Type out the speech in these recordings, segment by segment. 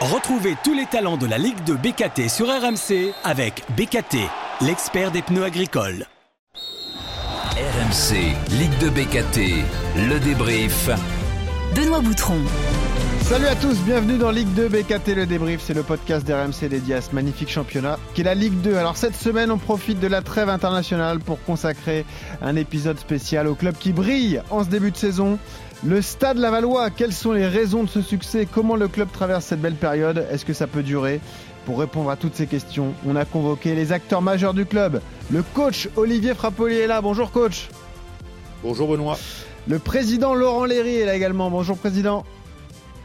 Retrouvez tous les talents de la Ligue de BKT sur RMC avec BKT, l'expert des pneus agricoles. RMC, Ligue de BKT, le débrief. Benoît Boutron. Salut à tous, bienvenue dans Ligue 2 BKT le débrief, c'est le podcast d'RMC dédié à ce magnifique championnat qui est la Ligue 2. Alors cette semaine on profite de la trêve internationale pour consacrer un épisode spécial au club qui brille en ce début de saison. Le Stade Lavallois, quelles sont les raisons de ce succès? Comment le club traverse cette belle période? Est-ce que ça peut durer? Pour répondre à toutes ces questions, on a convoqué les acteurs majeurs du club. Le coach Olivier Frappoli est là. Bonjour coach. Bonjour Benoît. Le président Laurent Léry est là également. Bonjour président.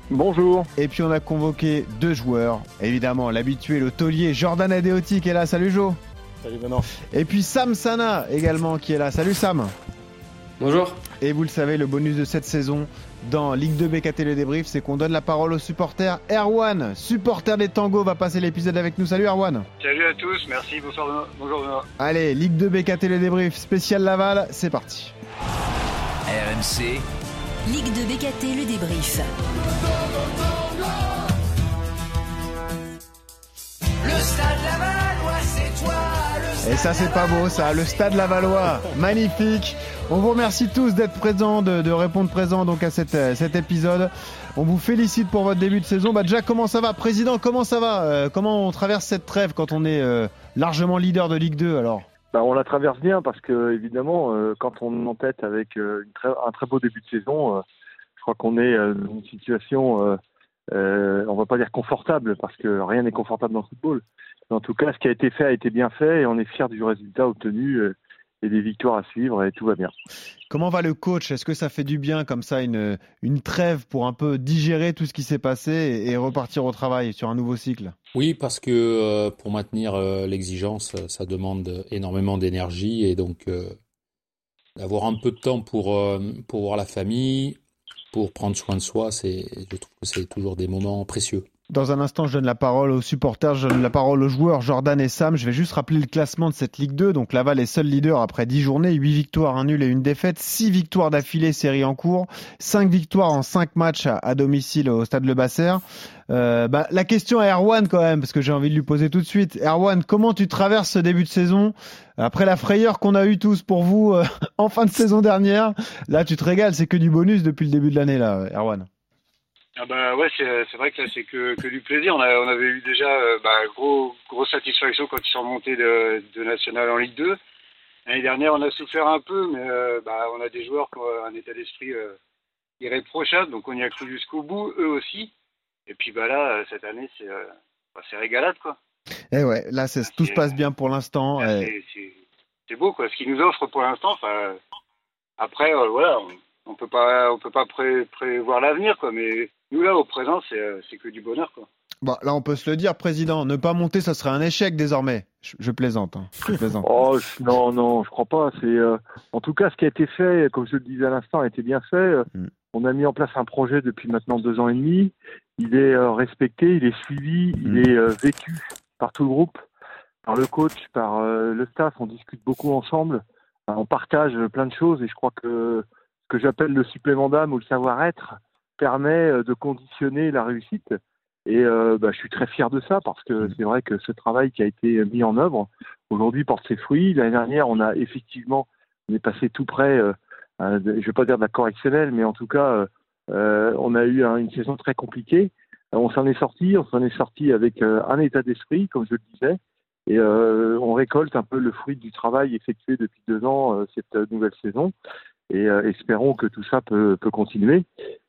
Bonjour. Et puis on a convoqué deux joueurs. Évidemment, l'habitué, le taulier Jordan Adeoti qui est là. Salut Jo. Salut Benoît. Et puis Sam Sana également qui est là. Salut Sam. Bonjour. Et vous le savez, le bonus de cette saison dans Ligue 2 BKT le débrief, c'est qu'on donne la parole aux supporters. Erwan, supporter des tangos, va passer l'épisode avec nous. Salut Erwan. Salut à tous, merci, bonsoir. Bonjour Benoît. Allez, Ligue 2 BKT le débrief, spécial Laval, c'est parti. RMC, Ligue de BKT, le débrief. Et ça, c'est pas beau, ça. Le stade Lavallois, magnifique. On vous remercie tous d'être présents, de, de répondre présents donc à euh, cet épisode. On vous félicite pour votre début de saison. Bah déjà, comment ça va, président? Comment ça va Euh, Comment on traverse cette trêve quand on est euh, largement leader de Ligue 2 alors? Bah, on la traverse bien parce que évidemment, euh, quand on est en tête avec euh, un très beau début de saison, euh, je crois qu'on est dans une situation, on va pas dire confortable parce que rien n'est confortable dans le football. En tout cas, ce qui a été fait a été bien fait et on est fiers du résultat obtenu euh, et des victoires à suivre et tout va bien. Comment va le coach? Est-ce que ça fait du bien comme ça une, une trêve pour un peu digérer tout ce qui s'est passé et, et repartir au travail sur un nouveau cycle? Oui, parce que euh, pour maintenir euh, l'exigence, ça demande énormément d'énergie et donc euh, d'avoir un peu de temps pour, euh, pour voir la famille, pour prendre soin de soi, c'est, je trouve que c'est toujours des moments précieux. Dans un instant, je donne la parole aux supporters, je donne la parole aux joueurs Jordan et Sam. Je vais juste rappeler le classement de cette Ligue 2. Donc Laval est seul leader après 10 journées, 8 victoires, 1 nul et une défaite, 6 victoires d'affilée, série en cours, 5 victoires en 5 matchs à, domicile au stade Le Basser. Euh, bah, la question à Erwan quand même, parce que j'ai envie de lui poser tout de suite. Erwan, comment tu traverses ce début de saison? Après la frayeur qu'on a eu tous pour vous euh, en fin de saison dernière Là, tu te régales, c'est que du bonus depuis le début de l'année là, Erwan. Ah bah ouais, c'est c'est vrai que là c'est que, que du plaisir. On, a, on avait eu déjà euh, bah, gros, grosse satisfaction quand ils sont remontés de, de National en Ligue 2. L'année dernière, on a souffert un peu, mais euh, bah, on a des joueurs qui ont un état d'esprit euh, irréprochable, donc on y a cru jusqu'au bout, eux aussi. Et puis bah là, euh, cette année, c'est euh, bah, régalade quoi. Eh ouais, là, tout se passe bien pour l'instant. Ah, eh. c'est- beau quoi, ce qu'ils nous offrent pour l'instant. Après, euh, voilà, on, on peut pas, on peut pas pré- prévoir l'avenir quoi, mais nous là, au présent, c'est euh, que du bonheur quoi. Bon, là, on peut se le dire, président. Ne pas monter, ça serait un échec désormais. Je, je plaisante. hein. Je plaisante. Oh je- non, non, je crois pas. C'est euh, en tout cas ce qui a été fait, comme je le disais à l'instant, a été bien fait. Euh, Mm. On a mis en place un projet depuis maintenant deux ans et demi. Il est euh, respecté, il est suivi, Mm. il est euh, vécu par tout le groupe, par le coach, par euh, le staff. On discute beaucoup ensemble, on partage plein de choses et je crois que ce que j'appelle le supplément d'âme ou le savoir-être permet euh, de conditionner la réussite. Et euh, bah, je suis très fier de ça parce que c'est vrai que ce travail qui a été mis en œuvre aujourd'hui porte ses fruits. L'année dernière, on a effectivement, on est passé tout près, euh, je vais pas dire de la correctionnelle, mais en tout cas, euh, on a eu un- une saison très compliquée. On s'en est sorti, on s'en est sorti avec un état d'esprit, comme je le disais, et on récolte un peu le fruit du travail effectué depuis deux ans cette nouvelle saison. Et euh, espérons que tout ça peut, peut continuer.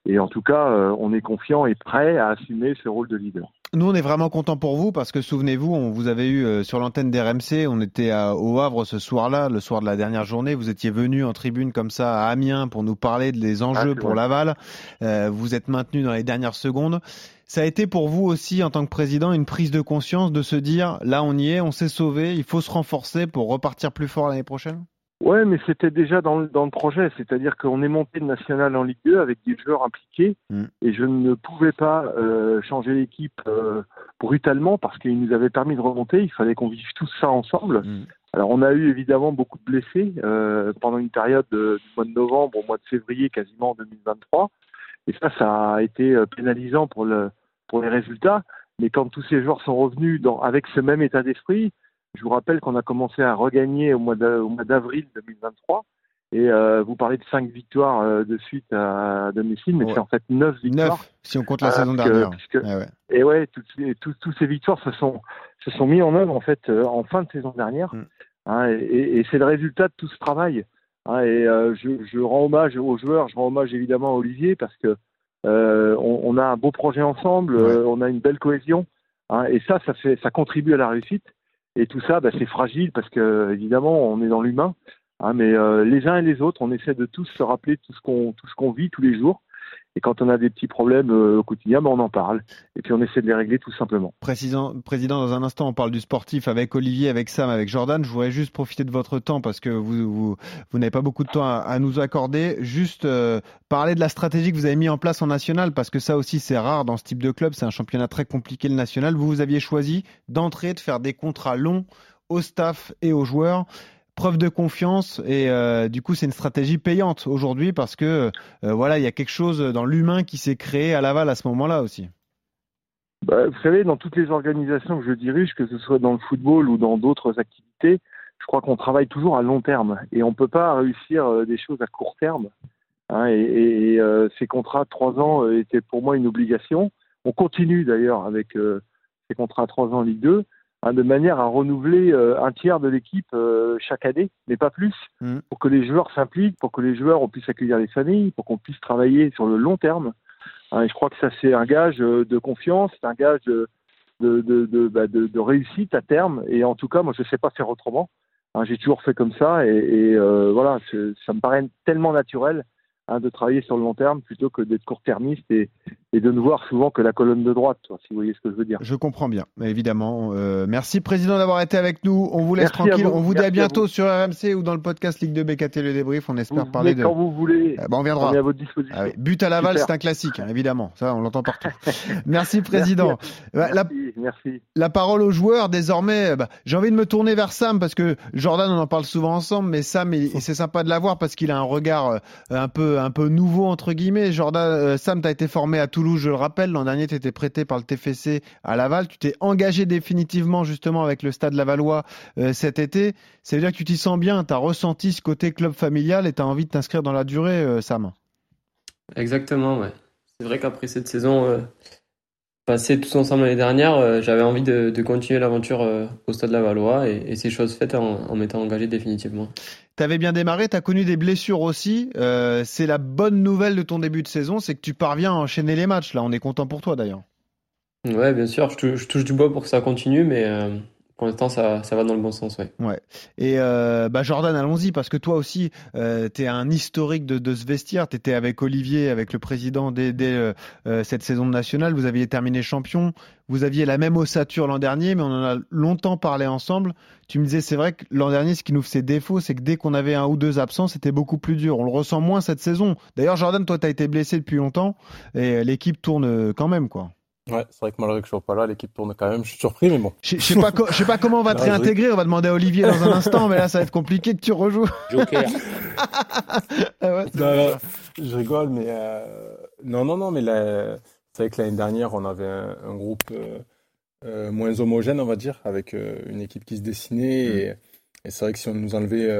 Et en tout cas, euh, on est confiant et prêt à assumer ce rôle de leader. Nous, on est vraiment contents pour vous parce que souvenez-vous, on vous avait eu euh, sur l'antenne d'RMC. On était à- au Havre ce soir-là, le soir de la dernière journée. Vous étiez venu en tribune comme ça à Amiens pour nous parler des enjeux c'est pour vrai. Laval. Euh, vous êtes maintenu dans les dernières secondes. Ça a été pour vous aussi, en tant que président, une prise de conscience de se dire là, on y est, on s'est sauvé, il faut se renforcer pour repartir plus fort l'année prochaine? Ouais, mais c'était déjà dans le, dans le projet, c'est-à-dire qu'on est monté de national en Ligue 2 avec des joueurs impliqués Mm. et je ne pouvais pas euh, changer l'équipe euh, brutalement parce qu'il nous avait permis de remonter, il fallait qu'on vive tout ça ensemble. Mm. Alors on a eu évidemment beaucoup de blessés euh, pendant une période de- du mois de novembre au mois de février quasiment en 2023 et ça, ça a été pénalisant pour le, pour les résultats. Mais quand tous ces joueurs sont revenus dans, avec ce même état d'esprit, je vous rappelle qu'on a commencé à regagner au mois d'avril 2023. Et euh, vous parlez de cinq victoires euh, de suite à domicile, mais c'est en fait neuf victoires. Neuf, si on compte la saison dernière. Ah ouais. Et ouais, toutes, toutes, ces victoires se sont, se sont mis en œuvre en fait euh, en fin de saison dernière. Mm. Hein, et, et c'est le résultat de tout ce travail. Hein, et je, je, rends hommage aux joueurs, je rends hommage évidemment à Olivier parce que on, on, a un beau projet ensemble, on a une belle cohésion. Hein, et ça, ça, fait, ça contribue à la réussite. Et tout ça, bah, c'est fragile parce que évidemment, on est dans l'humain. Hein, mais euh, les uns et les autres, on essaie de tous se rappeler tout ce qu'on tout ce qu'on vit tous les jours. Et quand on a des petits problèmes euh, au quotidien, ben on en parle. Et puis on essaie de les régler tout simplement. Président, président, dans un instant, on parle du sportif avec Olivier, avec Sam, avec Jordan. Je voudrais juste profiter de votre temps parce que vous, vous, vous n'avez pas beaucoup de temps à, nous accorder. Juste euh, parler de la stratégie que vous avez mis en place en national parce que ça aussi c'est rare dans ce type de club. C'est un championnat très compliqué le national. Vous, vous aviez choisi d'entrer, de faire des contrats longs au staff et aux joueurs preuve de confiance et euh, du coup c'est une stratégie payante aujourd'hui parce que euh, voilà il y a quelque chose dans l'humain qui s'est créé à Laval à ce moment-là aussi. Bah, vous savez, dans toutes les organisations que je dirige, que ce soit dans le football ou dans d'autres activités, je crois qu'on travaille toujours à long terme et on ne peut pas réussir euh, des choses à court terme. Hein, et, ces contrats de trois ans étaient pour moi une obligation. On continue d'ailleurs avec ces contrats à trois ans Ligue 2. Hein, de manière à renouveler euh, un tiers de l'équipe euh, chaque année, mais pas plus, mm. pour que les joueurs s'impliquent, pour que les joueurs puissent accueillir les familles, pour qu'on puisse travailler sur le long terme. Hein, et je crois que ça c'est un gage euh, de confiance, c'est un gage de, de, bah, de, réussite à terme. Et en tout cas, moi je ne sais pas faire autrement. Hein, j'ai toujours fait comme ça, et, et voilà, ça me paraît tellement naturel de travailler sur le long terme plutôt que d'être court-termiste et, et, de ne voir souvent que la colonne de droite, si vous voyez ce que je veux dire. Je comprends bien, évidemment. Euh, merci Président d'avoir été avec nous. On vous laisse tranquille. On vous dit à bientôt sur RMC ou dans le podcast Ligue 2 BKT le débrief. On espère parler de. Quand vous voulez. Ah, on viendra. On est à votre disposition. Ah but à Laval, c'est un classique, hein, évidemment. Ça, on l'entend partout. merci Président. Merci, la, merci. la parole aux joueurs désormais. Bah, J'ai envie de me tourner vers Sam parce que Jordan, on en parle souvent ensemble, mais Sam, c'est sympa de l'avoir parce qu'il a un regard euh, un peu un peu nouveau entre guillemets. Jordan, euh, Sam, tu as été formé à Toulouse, je le rappelle. L'an dernier, tu étais prêté par le TFC à Laval. Tu t'es engagé définitivement justement avec le Stade Lavallois euh, cet été. Ça veut dire que tu t'y sens bien. Tu as ressenti ce côté club familial et tu as envie de t'inscrire dans la durée, euh, Sam. Exactement, ouais. C'est vrai qu'après cette saison passée tous ensemble l'année dernière, j'avais envie de, continuer l'aventure au Stade Lavallois et, et c'est chose faite en, en m'étant engagé définitivement. Tu avais bien démarré, tu as connu des blessures aussi. Euh, c'est la bonne nouvelle de ton début de saison, c'est que tu parviens à enchaîner les matchs. Là, on est content pour toi d'ailleurs. Ouais, bien sûr, je touche, du bois pour que ça continue, mais euh, pour l'instant, ça, ça, va dans le bon sens, ouais. Ouais. Et euh, bah Jordan, allons-y, parce que toi aussi, euh, tu es un historique de, de ce vestiaire. Tu étais avec Olivier, avec le président dès, dès euh, cette saison nationale. Vous aviez terminé champion. Vous aviez la même ossature l'an dernier, mais on en a longtemps parlé ensemble. Tu me disais, c'est vrai que l'an dernier, ce qui nous faisait défaut, c'est que dès qu'on avait un ou deux absents, c'était beaucoup plus dur. On le ressent moins cette saison. D'ailleurs, Jordan, toi, tu as été blessé depuis longtemps et l'équipe tourne quand même, quoi. Ouais, c'est vrai que malgré que je sois pas là, l'équipe tourne quand même. Je suis surpris, mais bon. Je sais pas, je sais pas comment on va te réintégrer. On va demander à Olivier dans un instant, mais là, ça va être compliqué que tu rejoues. Joker. ah je rigole, mais euh... non, non, non, mais là, c'est vrai que l'année dernière, on avait un, groupe euh, euh, moins homogène, on va dire, avec euh, une équipe qui se dessinait. Mm. Et, et c'est vrai que si on nous enlevait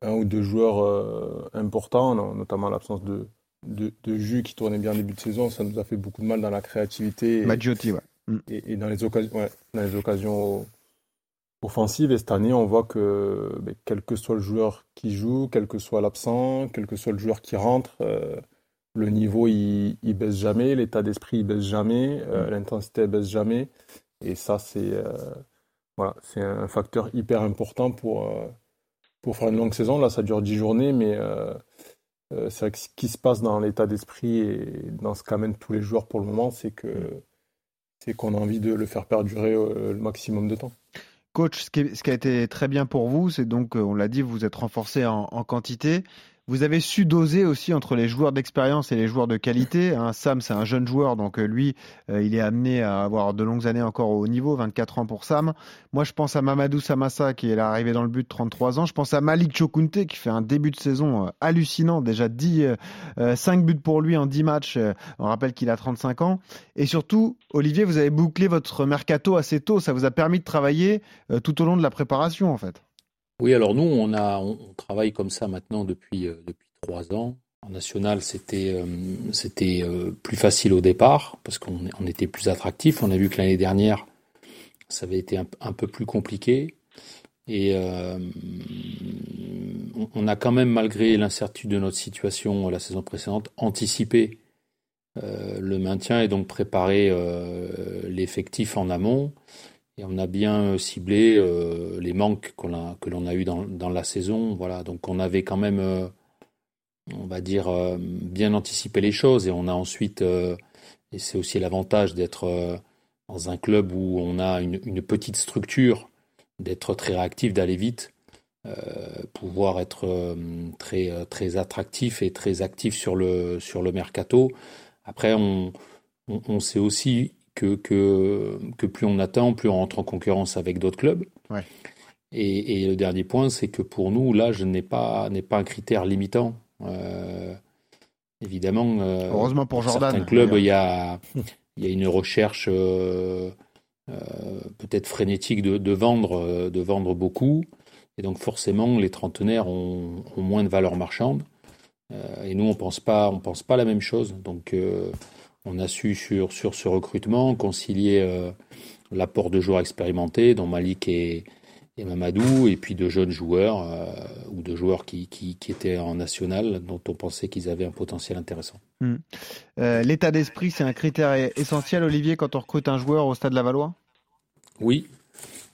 un ou deux joueurs importants, notamment l'absence de de, de, jus qui tournait bien début de saison, ça nous a fait beaucoup de mal dans la créativité. Et, ouais. Mm. Et, dans les occasions, ouais, dans les occasions offensives. Et cette année, on voit que ben, quel que soit le joueur qui joue, quel que soit l'absent, quel que soit le joueur qui rentre, euh, le niveau il, il, baisse jamais, l'état d'esprit il baisse jamais, euh, mm. l'intensité baisse jamais. Et ça, c'est euh, voilà, c'est un facteur hyper important pour, pour faire une longue saison. Là, ça dure 10 journées, mais euh, c'est vrai que ce qui se passe dans l'état d'esprit et dans ce qu'amènent tous les joueurs pour le moment, c'est que c'est qu'on a envie de le faire perdurer euh, le maximum de temps. Coach, ce qui, a été très bien pour vous, c'est donc, euh, on l'a dit, vous êtes renforcé en, quantité. Vous avez su doser aussi entre les joueurs d'expérience et les joueurs de qualité. Hein. Sam, c'est un jeune joueur, donc euh, lui, euh, il est amené à avoir de longues années encore au haut niveau, 24 ans pour Sam. Moi, je pense à Mamadou Samassa, qui est arrivé dans le but, 33 ans. Je pense à Malik Chokunte, qui fait un début de saison euh, hallucinant, déjà 10, 5 buts pour lui en 10 matchs. On rappelle qu'il a 35 ans. Et surtout, Olivier, vous avez bouclé votre mercato assez tôt. Ça vous a permis de travailler tout au long de la préparation, en fait. Oui, alors nous, on, a, on, travaille comme ça maintenant depuis, euh, depuis trois ans. En national, c'était euh, euh, plus facile au départ parce qu'on on était plus attractif. On a vu que l'année dernière, ça avait été un, peu plus compliqué. Et on, a quand même, malgré l'incertitude de notre situation la saison précédente, anticipé le maintien et donc préparé l'effectif en amont. Et on a bien euh, ciblé euh, les manques que l'on a eu dans, la saison. Voilà, donc on avait quand même, euh, on va dire, bien anticipé les choses. Et on a ensuite, et c'est aussi l'avantage d'être dans un club où on a une, petite structure, d'être très réactif, d'aller vite, pouvoir être très, très attractif et très actif sur le, sur le mercato. Après, on, on, on sait aussi que, que, que, plus on attend, plus on rentre en concurrence avec d'autres clubs. Ouais. Et, et, le dernier point, c'est que pour nous, l'âge n'est pas, n'est pas un critère limitant. Euh, évidemment, euh, heureusement pour Jordan. Certains clubs, il y a, il y a une recherche euh, euh peut-être frénétique de, de, vendre, de vendre beaucoup. Et donc forcément, les trentenaires ont, ont moins de valeur marchande. Et nous, on pense pas, on pense pas la même chose. Donc on a su sur, sur ce recrutement concilier euh, l'apport de joueurs expérimentés, dont Malik et, et Mamadou, et puis de jeunes joueurs euh, ou de joueurs qui, qui, qui, étaient en national, dont on pensait qu'ils avaient un potentiel intéressant. Hmm. Euh, L'état d'esprit, c'est un critère essentiel, Olivier, quand on recrute un joueur au Stade Lavallois? Oui,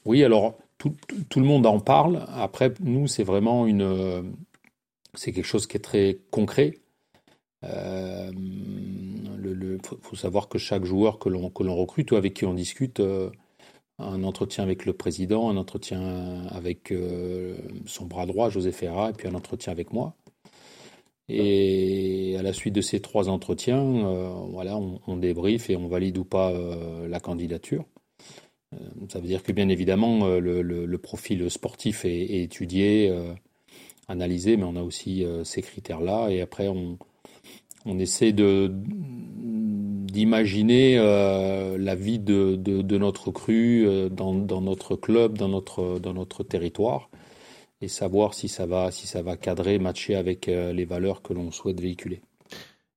oui. Alors tout, tout, le monde en parle. Après, nous, c'est vraiment une, c'est quelque chose qui est très concret. Euh, il faut, savoir que chaque joueur que l'on recrute ou avec qui on discute, euh, un entretien avec le président, un entretien avec euh, son bras droit, José Ferra, et puis un entretien avec moi. Et à la suite de ces trois entretiens, euh, voilà, on, on, débriefe et on valide ou pas la candidature. ça veut dire que bien évidemment, le, le, le profil sportif est, est étudié, analysé, mais on a aussi ces critères-là. Et après, on, on essaie de d'imaginer euh, la vie de, de, notre cru euh, dans, dans, notre club, dans notre, dans notre territoire, et savoir si ça va, si ça va cadrer, matcher avec euh, les valeurs que l'on souhaite véhiculer.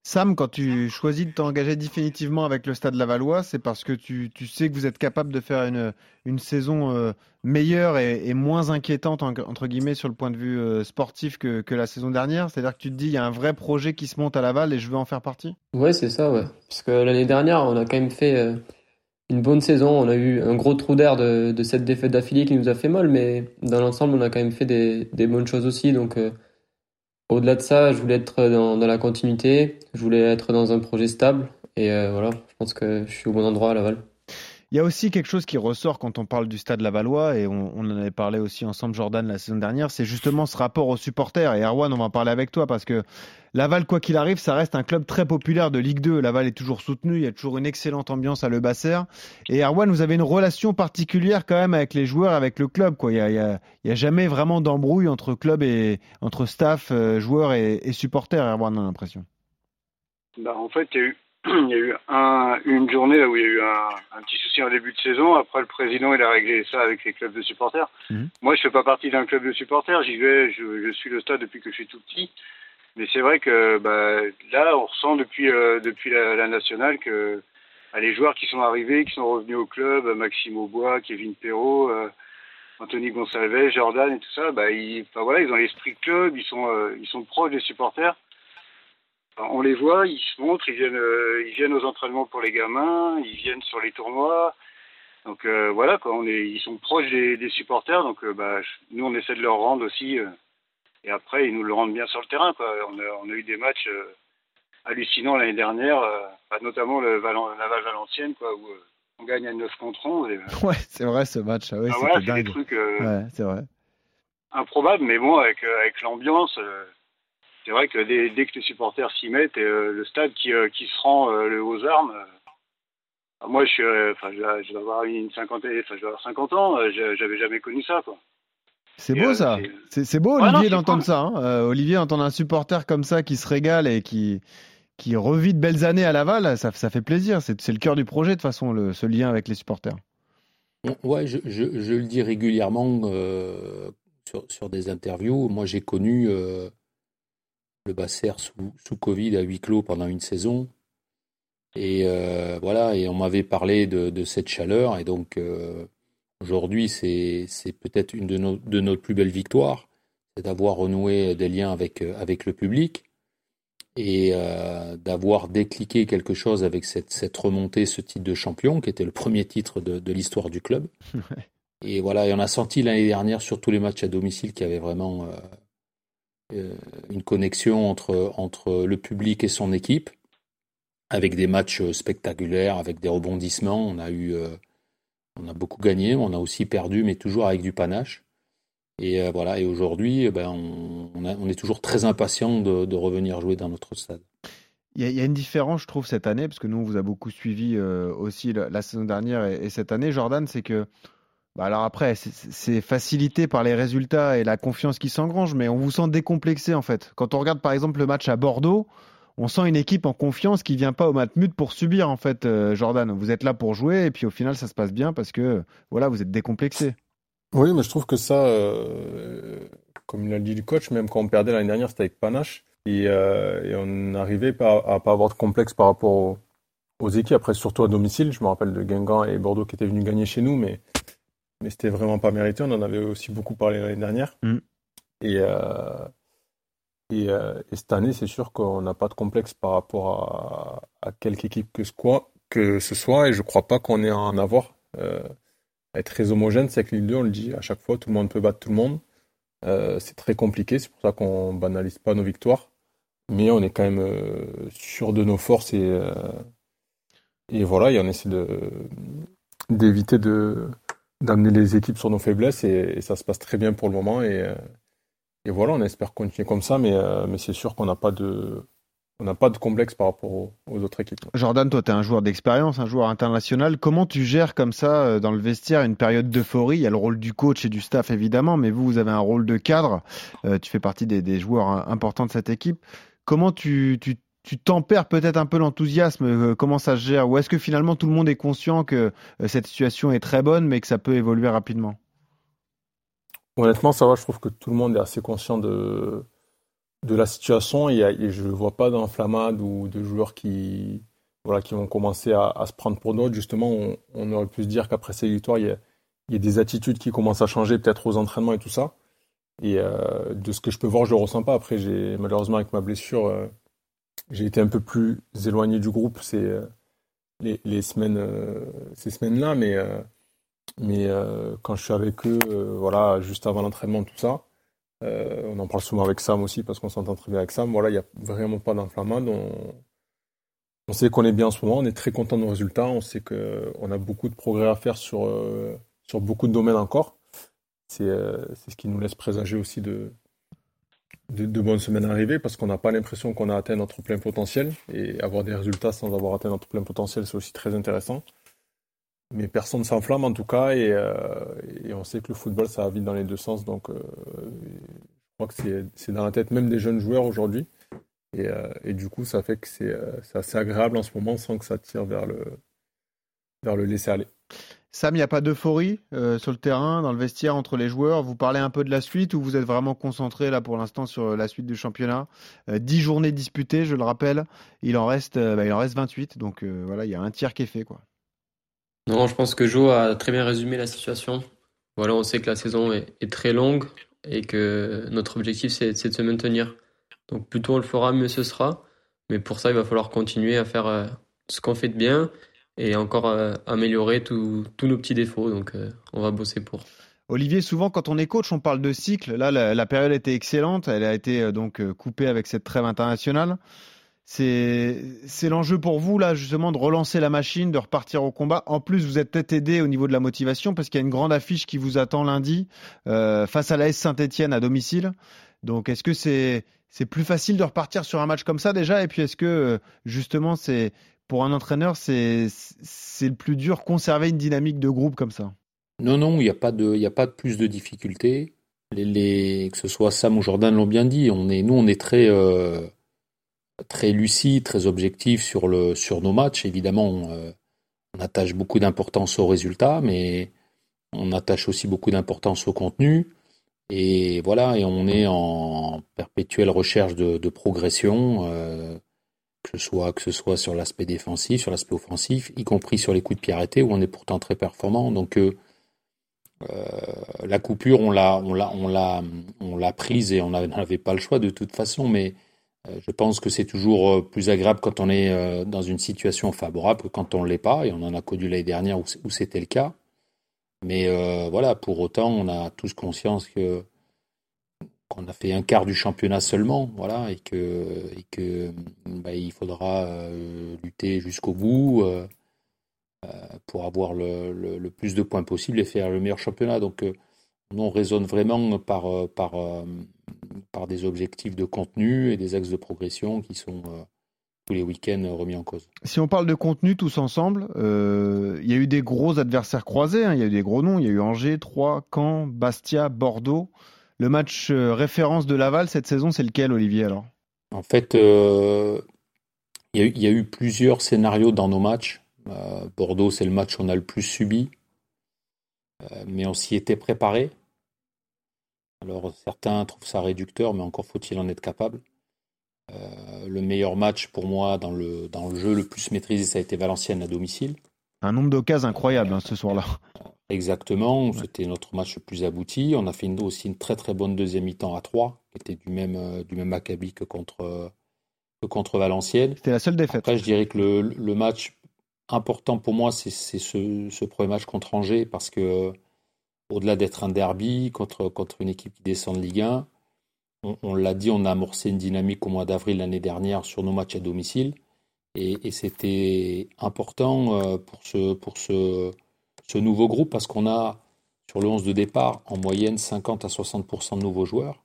Sam, quand tu choisis de t'engager définitivement avec le Stade Lavallois, c'est parce que tu, tu, sais que vous êtes capable de faire une, une saison euh, meilleure et, moins inquiétante, entre guillemets, sur le point de vue euh, sportif que, que, la saison dernière C'est-à-dire que tu te dis, il y a un vrai projet qui se monte à Laval et je veux en faire partie Ouais, c'est ça, ouais. Parce que l'année dernière, on a quand même fait euh, une bonne saison. On a eu un gros trou d'air de, de, cette défaite d'affilée qui nous a fait mal, mais dans l'ensemble, on a quand même fait des, des bonnes choses aussi. Donc au-delà de ça, je voulais être dans, la continuité, je voulais être dans un projet stable. Et euh, voilà, je pense que je suis au bon endroit à Laval. Il y a aussi quelque chose qui ressort quand on parle du stade Lavallois, et on, en avait parlé aussi ensemble, Jordan, la saison dernière, c'est justement ce rapport aux supporters. Et Erwan, on va en parler avec toi, parce que Laval, quoi qu'il arrive, ça reste un club très populaire de Ligue 2. Laval est toujours soutenu, il y a toujours une excellente ambiance à Le Basser. Et Erwan, vous avez une relation particulière quand même avec les joueurs, avec le club. Quoi. Il n'y a, a jamais vraiment d'embrouille entre club et entre staff, euh, joueurs et, et supporters, Erwan, on a l'impression. Bah, en fait, il y a eu il y a eu un, une journée où il y a eu un, un, petit souci en début de saison. Après, le président, il a réglé ça avec les clubs de supporters. Mmh. Moi, je fais pas partie d'un club de supporters. J'y vais, je, je, suis le stade depuis que je suis tout petit. Mais c'est vrai que bah, là, on ressent depuis, euh, depuis la, la, nationale que bah, les joueurs qui sont arrivés, qui sont revenus au club, Maxime Aubois, Kevin Perrault, euh, Anthony Gonçalves, Jordan et tout ça, bah, ils, voilà, ils ont l'esprit club, ils sont, euh, ils sont proches des supporters on les voit, ils se montrent, ils viennent, euh, ils viennent aux entraînements pour les gamins, ils viennent sur les tournois. Donc euh, voilà, quoi, on est, ils sont proches des, des supporters, donc euh, bah, nous on essaie de leur rendre aussi. Et après, ils nous le rendent bien sur le terrain. Quoi. On, a, on a eu des matchs hallucinants l'année dernière, bah, notamment le Val Laval Valenciennes, quoi, où on gagne à 9 contre 11. Et, ouais, c'est vrai ce match. Ouais, bah, voilà, c'est des trucs ouais, c'est vrai. improbables, mais bon, avec, avec l'ambiance c'est vrai que dès, dès, que les supporters s'y mettent, et, le stade qui, qui se rend le aux armes, moi je suis, enfin je, dois avoir une cinquantaine, enfin je dois avoir 50 ans, j'avais jamais connu ça quoi. C'est beau ça. C'est beau Olivier d'entendre ça. Hein. Olivier entendre un supporter comme ça qui se régale et qui qui revit de belles années à Laval, ça, ça fait plaisir. C'est le cœur du projet de toute façon, le, ce lien avec les supporters. Ouais, je, je, je le dis régulièrement euh, sur, sur, des interviews. Moi, j'ai connu euh, le Basser sous, sous, Covid à huis clos pendant une saison. Et euh, voilà, et on m'avait parlé de, de, cette chaleur. Et donc, euh, aujourd'hui, c'est peut-être une de nos, de nos plus belles victoires. C'est d'avoir renoué des liens avec, avec le public et euh, d'avoir décliqué quelque chose avec cette, cette, remontée, ce titre de champion, qui était le premier titre de, de l'histoire du club. et voilà, et on a senti l'année dernière sur tous les matchs à domicile qu'il y avait vraiment euh, euh, une connexion entre, entre le public et son équipe, avec des matchs spectaculaires, avec des rebondissements. On a eu, euh, on a beaucoup gagné, on a aussi perdu, mais toujours avec du panache. Et euh, voilà. Et aujourd'hui, eh ben, on, on, est toujours très impatient de, de, revenir jouer dans notre stade. Il y, a, une différence, je trouve, cette année, parce que nous, on vous a beaucoup suivi euh, aussi la, saison dernière et, cette année, Jordan, c'est que. Bah alors après, c'est facilité par les résultats et la confiance qui s'engrange, mais on vous sent décomplexé en fait. Quand on regarde par exemple le match à Bordeaux, on sent une équipe en confiance qui vient pas au Matmut pour subir en fait, euh, Jordan. Vous êtes là pour jouer et puis au final ça se passe bien parce que voilà, vous êtes décomplexé. Oui, mais je trouve que ça, euh, comme l'a dit le coach, même quand on perdait l'année dernière, c'était avec panache. Et, euh, on n'arrivait pas à, pas avoir de complexe par rapport aux, aux, équipes. Après, surtout à domicile, je me rappelle de Guingamp et Bordeaux qui étaient venus gagner chez nous, mais, mais c'était vraiment pas mérité. On en avait aussi beaucoup parlé l'année dernière. Mm. Et, euh, et, euh, et, cette année, c'est sûr qu'on n'a pas de complexe par rapport à, à quelque équipe que ce, quoi, que ce soit. Et je crois pas qu'on ait à en avoir. Euh, être très homogène, c'est que Ligue 2, on le dit à chaque fois, tout le monde peut battre tout le monde. Euh, c'est très compliqué, c'est pour ça qu'on banalise pas nos victoires. Mais on est quand même sûr de nos forces et, et voilà, et on essaie d'éviter de, d'amener les équipes sur nos faiblesses et, ça se passe très bien pour le moment. Et, et voilà, on espère continuer comme ça, mais, mais c'est sûr qu'on n'a pas de, on n'a pas de complexe par rapport aux, autres équipes. Jordan, toi, tu es un joueur d'expérience, un joueur international. Comment tu gères comme ça euh, dans le vestiaire une période d'euphorie? Il y a le rôle du coach et du staff, évidemment, mais vous, vous avez un rôle de cadre. Euh, tu fais partie des, joueurs importants de cette équipe. Comment tu, tu tempères peut-être un peu l'enthousiasme euh, Comment ça se gère Ou est-ce que finalement tout le monde est conscient que cette situation est très bonne, mais que ça peut évoluer rapidement? Honnêtement, ça va. Je trouve que tout le monde est assez conscient de de la situation et, je ne vois pas d'enflammade ou de joueurs qui, voilà, qui vont commencer à, se prendre pour d'autres. Justement, on, aurait pu se dire qu'après ces victoires, il y, a, y, a, des attitudes qui commencent à changer, peut-être aux entraînements et tout ça. Et euh, de ce que je peux voir, je le ressens pas. Après, malheureusement avec ma blessure, euh, j'ai été un peu plus éloigné du groupe ces, euh, les, semaines, euh, ces semaines-là, mais euh, mais quand je suis avec eux, voilà, juste avant l'entraînement, tout ça, on en parle souvent avec Sam aussi parce qu'on s'entend très bien avec Sam. Voilà, il n'y a vraiment pas d'inflammade. On, on, sait qu'on est bien en ce moment, on est très content de nos résultats. On sait qu'on a beaucoup de progrès à faire sur, sur beaucoup de domaines encore. C'est ce qui nous laisse présager aussi de, de, bonnes semaines arrivées parce qu'on n'a pas l'impression qu'on a atteint notre plein potentiel. Et avoir des résultats sans avoir atteint notre plein potentiel, c'est aussi très intéressant mais personne ne s'enflamme en tout cas et, euh, et, on sait que le football ça va vite dans les deux sens donc euh, je crois que c'est dans la tête même des jeunes joueurs aujourd'hui et, euh, et, du coup ça fait que c'est assez agréable en ce moment sans que ça tire vers le vers le laisser aller. Sam, il n'y a pas d'euphorie euh, sur le terrain, dans le vestiaire entre les joueurs? Vous parlez un peu de la suite ou vous êtes vraiment concentré là pour l'instant sur la suite du championnat? Euh, 10 journées disputées, je le rappelle. Il en reste, bah, il en reste 28, donc voilà, il y a un tiers qui est fait quoi. Non, je pense que Joe a très bien résumé la situation. Voilà, on sait que la saison est, est très longue et que notre objectif, c'est de se maintenir. Donc, plus tôt on le fera, mieux ce sera. Mais pour ça, il va falloir continuer à faire euh, ce qu'on fait de bien et encore euh, améliorer tous nos petits défauts. Donc, euh, on va bosser pour. Olivier, souvent quand on est coach, on parle de cycle. Là, la, la période était excellente. Elle a été donc coupée avec cette trêve internationale. C'est l'enjeu pour vous, là, justement, de relancer la machine, de repartir au combat. En plus, vous êtes peut-être aidé au niveau de la motivation parce qu'il y a une grande affiche qui vous attend lundi euh, face à la S Saint-Etienne à domicile. Donc, est-ce que c'est c'est plus facile de repartir sur un match comme ça déjà? Et puis, est-ce que justement, c'est pour un entraîneur, c'est le plus dur conserver une dynamique de groupe comme ça Non, non, il n'y a pas de a pas plus de difficultés. Que ce soit Sam ou Jordan l'ont bien dit. On est nous, on est très euh, très lucide, très objectif sur le sur nos matchs. Évidemment, on, euh, on attache beaucoup d'importance aux résultats, mais on attache aussi beaucoup d'importance au contenu. Et voilà, et on est en perpétuelle recherche de, de progression, euh, que, ce soit, que ce soit sur l'aspect défensif, sur l'aspect offensif, y compris sur les coups de pied arrêtés, où on est pourtant très performant. Donc euh, euh la coupure, on l'a, prise et on n'avait pas le choix de toute façon, mais euh, je pense que c'est toujours plus agréable quand on est dans une situation favorable que quand on ne l'est pas, et on en a connu l'année dernière où c'était le cas. Mais voilà, pour autant, on a tous conscience que qu'on a fait un quart du championnat seulement, voilà, et que et bah, faudra euh, lutter jusqu'au bout euh, euh, pour avoir le, plus de points possible et faire le meilleur championnat. Donc, euh, on raisonne vraiment par des objectifs de contenu et des axes de progression qui sont les week-ends remis en cause. Si on parle de contenu tous ensemble, il y a eu des gros adversaires croisés, hein, il y a eu des gros noms, il y a eu Angers, Troyes, Caen, Bastia, Bordeaux. Le match euh, référence de Laval cette saison, c'est lequel, Olivier, alors? En fait, euh, il, y a eu, plusieurs scénarios dans nos matchs. Euh, Bordeaux, c'est le match qu'on a le plus subi, mais on s'y était préparé. Alors certains trouvent ça réducteur, mais encore faut-il en être capable. Le meilleur match pour moi dans le, dans le jeu le plus maîtrisé, ça a été Valenciennes à domicile. Un nombre d'occasions incroyable hein, ce soir-là. Exactement, ouais. c'était notre match le plus abouti. On a fait une, aussi une très très bonne deuxième mi-temps à 3, qui était du même, euh, du même acabit que contre, que contre Valenciennes. C'était la seule défaite. Après, je dirais que le, le match important pour moi, c'est ce, ce, premier match contre Angers, parce que au-delà d'être un derby contre, contre une équipe qui descend de Ligue 1, on, on l'a dit, on a amorcé une dynamique au mois d'avril l'année dernière sur nos matchs à domicile. Et, et c'était important euh, pour, ce, pour ce, ce, nouveau groupe parce qu'on a sur le 11 de départ en moyenne 50 à 60% de nouveaux joueurs.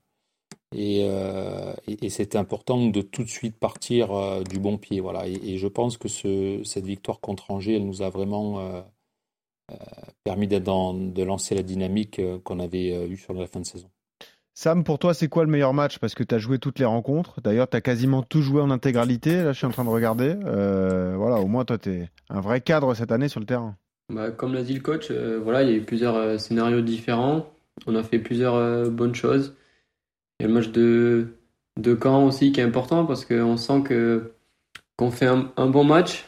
Et, euh, et, important de tout de suite partir euh, du bon pied. Voilà. Et, je pense que ce, cette victoire contre Angers, elle nous a vraiment euh, euh, permis dans, de lancer la dynamique qu'on avait eue sur la fin de saison. Sam, pour toi, c'est quoi le meilleur match? Parce que tu as joué toutes les rencontres. D'ailleurs, tu as quasiment tout joué en intégralité. Là, je suis en train de regarder. Euh, voilà, au moins, toi, tu es un vrai cadre cette année sur le terrain. Bah, comme l'a dit le coach, euh, voilà, il y a eu plusieurs euh, scénarios différents. On a fait plusieurs bonnes choses. Il y a le match de, de Caen aussi qui est important parce qu'on sent que qu'on fait un, un, bon match.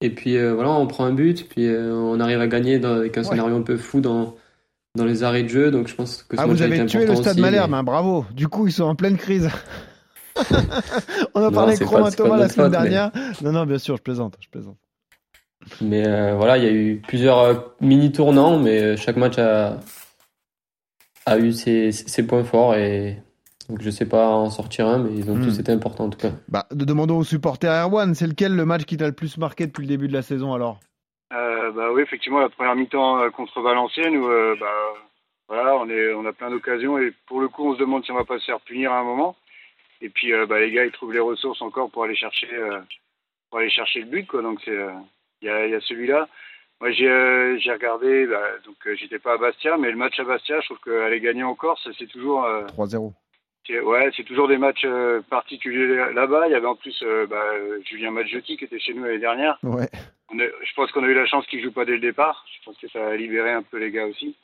Et puis, voilà, on prend un but. Puis, on arrive à gagner dans, avec un ouais. scénario un peu fou dans dans les arrêts de jeu. Donc je pense que ah, vous avez tué le Stade Malherbe, mais... hein, bravo. Du coup, ils sont en pleine crise. On a parlé Romain Thomas la semaine faute, dernière. Mais... Non, non, bien sûr, je plaisante, je plaisante. Mais euh, voilà, il y a eu plusieurs euh, mini tournants, mais euh, chaque match a, a eu ses, ses, points forts et donc je sais pas en sortir un, mais ils ont hmm. tous été importants en tout cas. Bah, demandons aux supporters Erwan, c'est lequel le match qui t'a le plus marqué depuis le début de la saison alors? Euh, bah oui, effectivement, la première mi-temps euh, contre Valenciennes où euh, bah, voilà, on est, on a plein d'occasions et pour le coup, on se demande si on va pas se faire punir à un moment. Et puis, euh, bah, les gars, ils trouvent les ressources encore pour aller chercher, pour aller chercher le but, quoi. Donc c'est, il y a, y a celui-là. Moi, j'ai, regardé, bah, donc j'étais pas à Bastia, mais le match à Bastia, je trouve qu'aller gagner en Corse, c'est toujours 3-0. Ouais, c'est toujours des matchs particuliers là-bas. Il y avait en plus bah, Julien Madjotti qui était chez nous l'année dernière. Ouais. On je pense qu'on a eu la chance qu'il joue pas dès le départ. Je pense que ça a libéré un peu les gars aussi.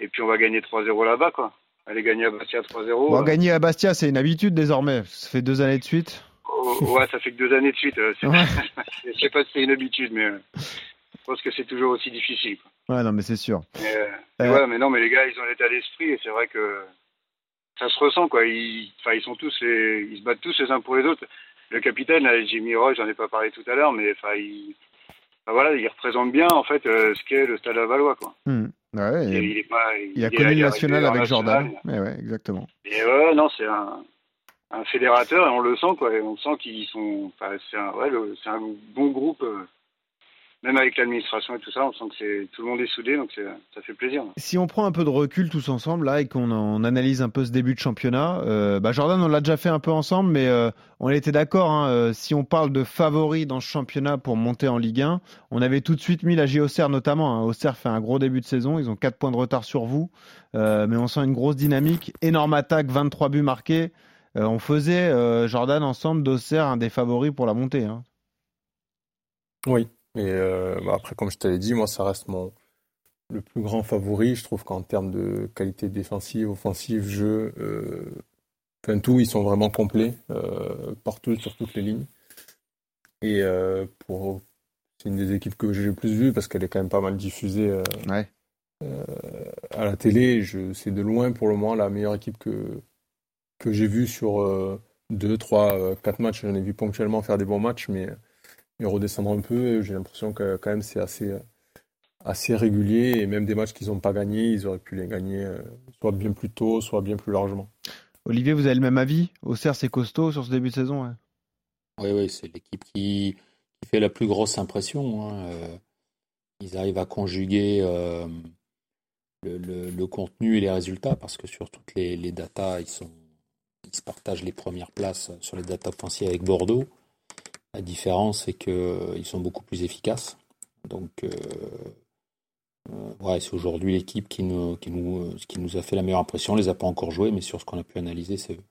Et puis on va gagner 3-0 là-bas, quoi. Aller gagner à Bastia 3-0. Bon, euh... Gagner à Bastia, c'est une habitude désormais. Ça fait deux années de suite. Oh, ouais, ça fait que deux années de suite. Euh, ouais. je sais pas si c'est une habitude, mais euh, je pense que c'est toujours aussi difficile. Quoi. Ouais, non, mais c'est sûr. Mais, mais ouais, mais non, mais les gars, ils ont l'état d'esprit et c'est vrai que ça se ressent quoi. Ils, ils sont tous les, ils se battent tous les uns pour les autres. Le capitaine, là, Jimmy Roy, j'en ai pas parlé tout à l'heure, mais enfin, il, enfin, voilà, il représente bien en fait euh, ce qu'est le Stade Lavallois quoi. Mmh. Ouais, il, il, est pas, il, il a connu national avec Jordan. Ouais, ouais, exactement. Et ouais, non, c'est un, un fédérateur et on le sent quoi. Et on sent qu'ils sont, c'est un, ouais, c'est un bon groupe. Euh, même avec l'administration et tout ça, on sent que c'est tout le monde est soudé, donc ça fait plaisir. Si on prend un peu de recul tous ensemble là et qu'on analyse un peu ce début de championnat, euh, bah Jordan, on l'a déjà fait un peu ensemble, mais euh, on était d'accord. Hein, euh, si on parle de favoris dans ce championnat pour monter en Ligue 1, on avait tout de suite mis la JOCR notamment. Hein. Auxerre fait un gros début de saison, ils ont 4 points de retard sur vous, mais on sent une grosse dynamique, énorme attaque, 23 buts marqués. on faisait Jordan ensemble d'Auxerre un des favoris pour la montée. Hein. Oui, et euh, bah, après, comme je t'avais dit, moi, ça reste mon le plus grand favori. Je trouve qu'en termes de qualité défensive, offensive, jeu, euh, enfin tout, ils sont vraiment complets euh, partout sur toutes les lignes. Et euh, pour c'est une des équipes que j'ai le plus vues parce qu'elle est quand même pas mal diffusée ouais. à la télé. C'est de loin pour le moment la meilleure équipe que que j'ai vue sur deux, trois, quatre matchs. J'en ai vu ponctuellement faire des bons matchs, mais et redescendre un peu. J'ai l'impression que quand même c'est assez, assez régulier et même des matchs qu'ils n'ont pas gagnés, ils auraient pu les gagner euh, soit bien plus tôt, soit bien plus largement. Olivier, vous avez le même avis? Auxerre, c'est costaud sur ce début de saison Oui, oui, c'est l'équipe qui, qui, fait la plus grosse impression. Hein. Euh, ils arrivent à conjuguer euh, le, le, contenu et les résultats parce que sur toutes les, les datas, ils, sont, ils se partagent les premières places sur les datas offensives avec Bordeaux. La différence, c'est qu'ils euh, sont beaucoup plus efficaces. Donc, euh, euh, ouais, c'est aujourd'hui l'équipe qui nous, qui, nous, qui nous a fait la meilleure impression. On les a pas encore joués, mais sur ce qu'on a pu analyser, c'est eux.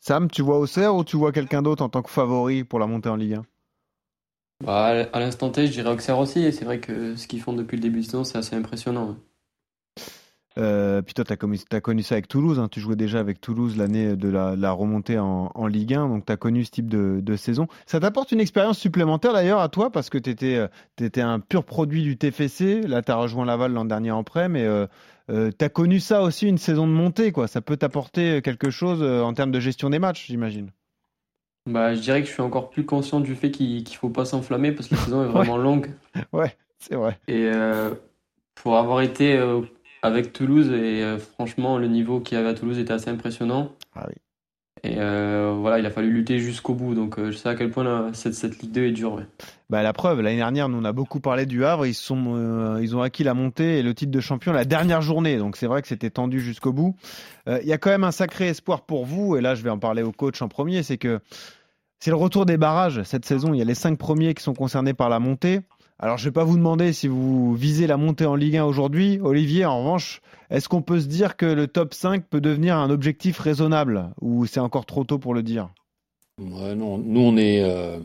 Sam, tu vois Auxerre ou tu vois quelqu'un d'autre en tant que favori pour la montée en Ligue 1 bah, À l'instant T, je dirais Auxerre aussi. Et c'est vrai que ce qu'ils font depuis le début de saison, c'est assez impressionnant. Euh, puis toi, tu as, connu ça avec Toulouse. Hein. Tu jouais déjà avec Toulouse l'année de la, remontée en, Ligue 1. Donc, tu as connu ce type de, saison. Ça t'apporte une expérience supplémentaire d'ailleurs à toi parce que tu étais, euh, un pur produit du TFC. Là, tu as rejoint Laval l'an dernier en prêt. Mais euh, tu as connu ça aussi, une saison de montée. Quoi. Ça peut t'apporter quelque chose en termes de gestion des matchs, j'imagine. Bah, je dirais que je suis encore plus conscient du fait qu'il ne faut pas s'enflammer parce que la saison est vraiment longue. Ouais, c'est vrai. Et pour avoir été avec Toulouse et euh, franchement le niveau qu'il y avait à Toulouse était assez impressionnant. Ah oui. Et euh, voilà, il a fallu lutter jusqu'au bout. Donc euh, je sais à quel point cette, cette, Ligue 2 est dure. Bah, la preuve, l'année dernière, nous on a beaucoup parlé du Havre. Ils, sont, ils ont acquis la montée et le titre de champion la dernière journée. Donc c'est vrai que c'était tendu jusqu'au bout. Il y a quand même un sacré espoir pour vous. Et là, je vais en parler au coach en premier. C'est que c'est le retour des barrages cette saison. Il y a les cinq premiers qui sont concernés par la montée. Alors, je ne vais pas vous demander si vous visez la montée en Ligue 1 aujourd'hui. Olivier, en revanche, est-ce qu'on peut se dire que le top 5 peut devenir un objectif raisonnable? Ou c'est encore trop tôt pour le dire? Non, nous, on est, euh,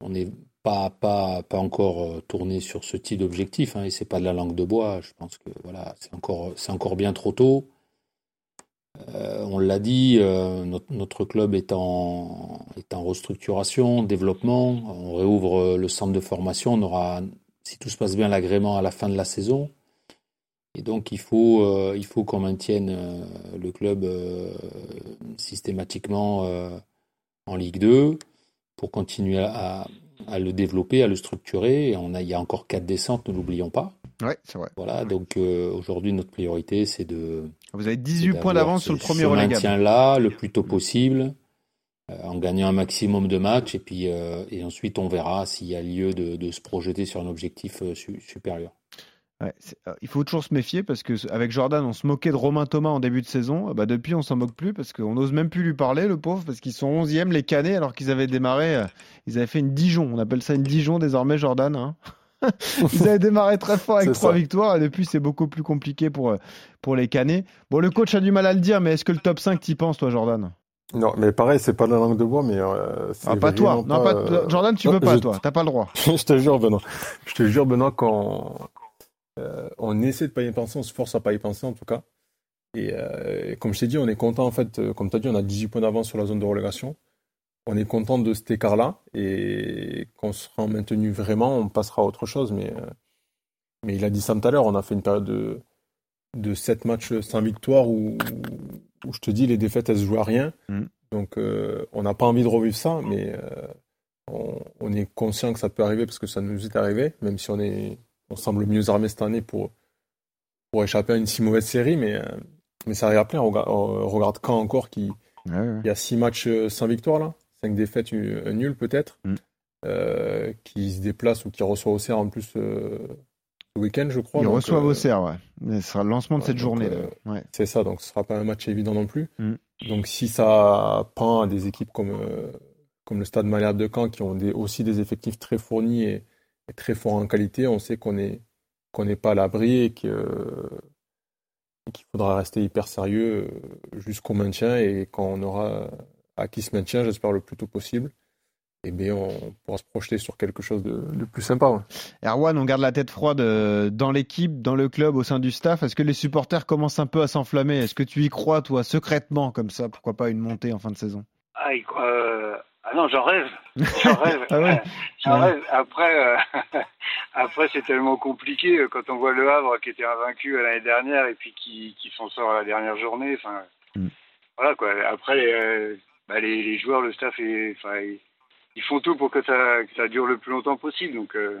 on n'est pas, pas, pas encore euh, tourné sur ce type d'objectif. Hein, et c'est pas de la langue de bois. Je pense que voilà, c'est encore bien trop tôt. Euh, on l'a dit, euh, notre, club est en, est en restructuration, développement. On réouvre le centre de formation. On aura, si tout se passe bien, l'agrément à la fin de la saison. Et donc, il faut, euh, il faut qu'on maintienne le club systématiquement en Ligue 2 pour continuer à, à, le développer, à le structurer. Et on a, il y a encore quatre descentes, ne l'oublions pas. Ouais, c'est vrai. Voilà, donc aujourd'hui, notre priorité, c'est de vous avez 18 points d'avance sur le premier relégable. maintien là le plus tôt possible, euh, en gagnant un maximum de matchs, et puis euh, et ensuite on verra s'il y a lieu de, se projeter sur un objectif euh, supérieur. il faut toujours se méfier parce que avec Jordan, on se moquait de Romain Thomas en début de saison. Bah, depuis, on s'en moque plus parce qu'on n'ose même plus lui parler, le pauvre, parce qu'ils sont 11e, les Canets, alors qu'ils avaient démarré, ils avaient fait une Dijon. On appelle ça une Dijon désormais, Jordan. Hein. Ils avaient démarré très fort avec trois victoires et depuis c'est beaucoup plus compliqué pour, euh, pour les canets. Bon, le coach a du mal à le dire, mais est-ce que le top 5 t'y penses, toi, Jordan? Non, mais pareil, c'est pas la langue de bois, mais. Euh, ah, pas toi. Non, pas... Euh, Jordan, tu veux pas, toi. T'as pas le droit. je te jure, Benoît. Je te jure, Benoît, quand on essaie de pas y penser, on se force à pas y penser en tout cas. Et, comme je t'ai dit, on est content en fait. Comme tu as dit, on a 18 points d'avance sur la zone de relégation on est content de cet écart-là et qu'on sera maintenu vraiment, on passera à autre chose. Mais, euh, mais il a dit ça tout à l'heure, on a fait une période de, de 7 matchs sans victoire où, où je te dis les défaites elles se jouent à rien. Mm. Donc euh, on n'a pas envie de revivre ça, mais euh, on, est conscient que ça peut arriver parce que ça nous est arrivé, même si on est on semble mieux armé cette année pour, pour échapper à une si mauvaise série, mais, mais ça arrive à plein. On regarde, quand encore qui, il y a 6 matchs sans victoire là. 5 défaites, un nul peut-être. Mm. euh, qui se déplace ou qui reçoit Auxerre en plus euh, ce week-end, je crois. Ils Donc, reçoivent euh, Auxerre, ouais. Mais Ce sera le lancement de ouais, cette donc, journée. euh. Ouais. C'est ça, donc ce sera pas un match évident non plus. Mm. Donc si ça prend à des équipes comme, euh, comme le Stade Malherbe de Caen, qui ont des, aussi des effectifs très fournis et, et très forts en qualité, on sait qu'on est qu'on n'est pas à l'abri et que, qu'il faudra rester hyper sérieux euh, jusqu'au maintien et quand on aura acquis ce maintien, j'espère le plus tôt possible, eh bien on pourra se projeter sur quelque chose de, de plus sympa. ouais. Erwan, on garde la tête froide euh, dans l'équipe, dans le club, au sein du staff. Est-ce que les supporters commencent un peu à s'enflammer? Est-ce que tu y crois, toi, secrètement, comme ça? Pourquoi pas une montée en fin de saison? Ah, euh, ah non, j'en rêve. J'en rêve. Ah ouais? J'en Ouais. rêve. Après, euh, après c'est tellement compliqué quand on voit le Havre qui était invaincu à l'année dernière et puis qui, qui s'en sort à la dernière journée. Enfin, Mm. voilà quoi. Après, euh, bah, les, les joueurs, le staff, et, ils, ils font tout pour que ça, que ça dure le plus longtemps possible. Donc, euh,